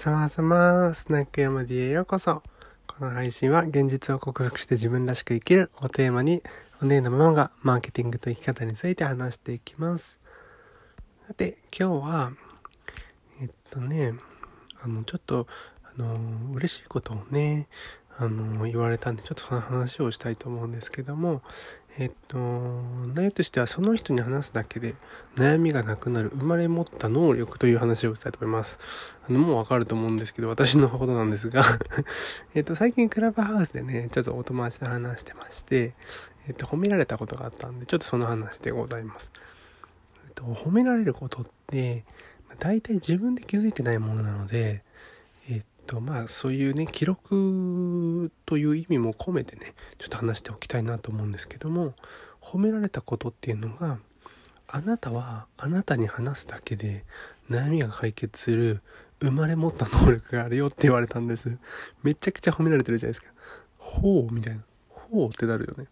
さまざま、スナック山 D へようこそ。この配信は現実を克服して自分らしく生きるをテーマに、お姉のママがマーケティングと生き方について話していきます。さて、今日は、えっとね、あの、ちょっと、あの、嬉しいことをね、あの、言われたんで、ちょっとその話をしたいと思うんですけども、えっと、内容としてはその人に話すだけで悩みがなくなる生まれ持った能力という話をしたいと思います。あの、もうわかると思うんですけど、私のことなんですが えっと、最近クラブハウスでね、ちょっとお友達と話してまして、えっと、褒められたことがあったんで、ちょっとその話でございます。えっと、褒められることって、大体自分で気づいてないものなので、とまあそういうね記録という意味も込めてねちょっと話しておきたいなと思うんですけども褒められたことっていうのがあなたはあなたに話すだけで悩みが解決する生まれ持った能力があるよって言われたんです。めちゃくちゃ褒められてるじゃないですか。ほうみたいな。ほうってなるよね。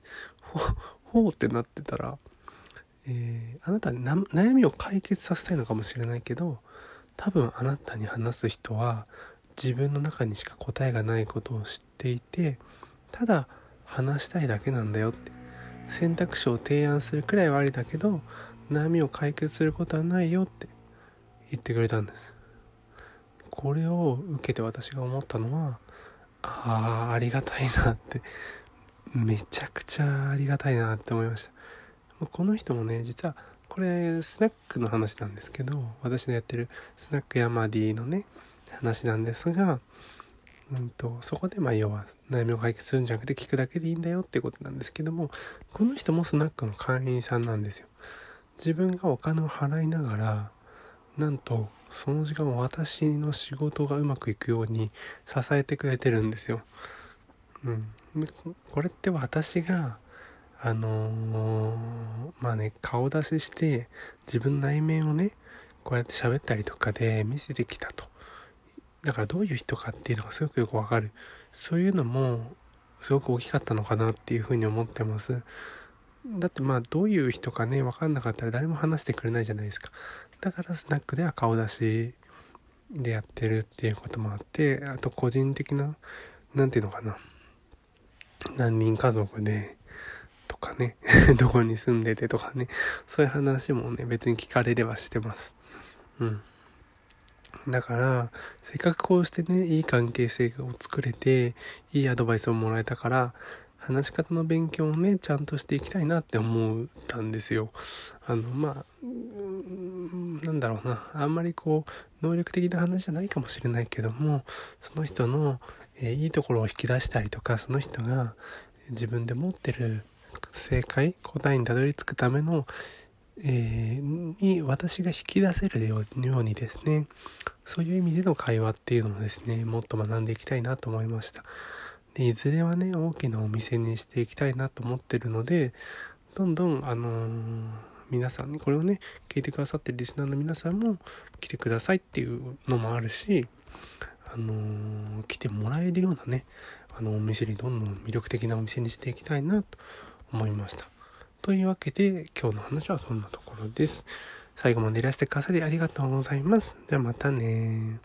ほうってなってたら、えー、あなたに悩みを解決させたいのかもしれないけど多分あなたに話す人は自分の中にしか答えがないことを知っていてただ話したいだけなんだよって。選択肢を提案するくらいはありだけど悩みを解決することはないよって言ってくれたんです。これを受けて私が思ったのはああありがたいなって。めちゃくちゃありがたいなって思いました。この人もね実はこれスナックの話なんですけど私のやってるスナックヤマディのね話なんですが、うんと、そこでまあ要は悩みを解決するんじゃなくて聞くだけでいいんだよってことなんですけどもこの人もスナックの会員さんなんですよ。自分がお金を払いながらなんとその時間を私の仕事がうまくいくように支えてくれてるんですよ、うん、これって私があのー、まあね顔出しして自分内面をねこうやって喋ったりとかで見せてきたと。だからどういう人かっていうのがすごくよくわかる。そういうのもすごく大きかったのかなっていうふうに思ってます。だってまあどういう人かね分かんなかったら誰も話してくれないじゃないですか。だからスナックでは顔出しでやってるっていうこともあってあと個人的な何て言うのかな。何人家族でとかね。どこに住んでてとかね。そういう話もね別に聞かれればしてます。うん。だから、せっかくこうしてね、いい関係性を作れて、いいアドバイスをもらえたから、話し方の勉強をね、ちゃんとしていきたいなって思ったんですよ。あの、まあ、なんだろうな、あんまりこう、能力的な話じゃないかもしれないけども、その人の、えー、いいところを引き出したりとか、その人が自分で持ってる正解、答えにたどり着くための、えー、に私が引き出せるようにですね、そういう意味での会話っていうのをですね、もっと学んでいきたいなと思いました。でいずれはね、大きなお店にしていきたいなと思ってるので、どんどん、あのー、皆さんに、これをね、聞いてくださってるリスナーの皆さんも来てくださいっていうのもあるし、あのー、来てもらえるようなね、あの、お店にどんどん魅力的なお店にしていきたいなと思いました。というわけで今日の話はそんなところです。最後までいらしてくださりありがとうございます。ではまたね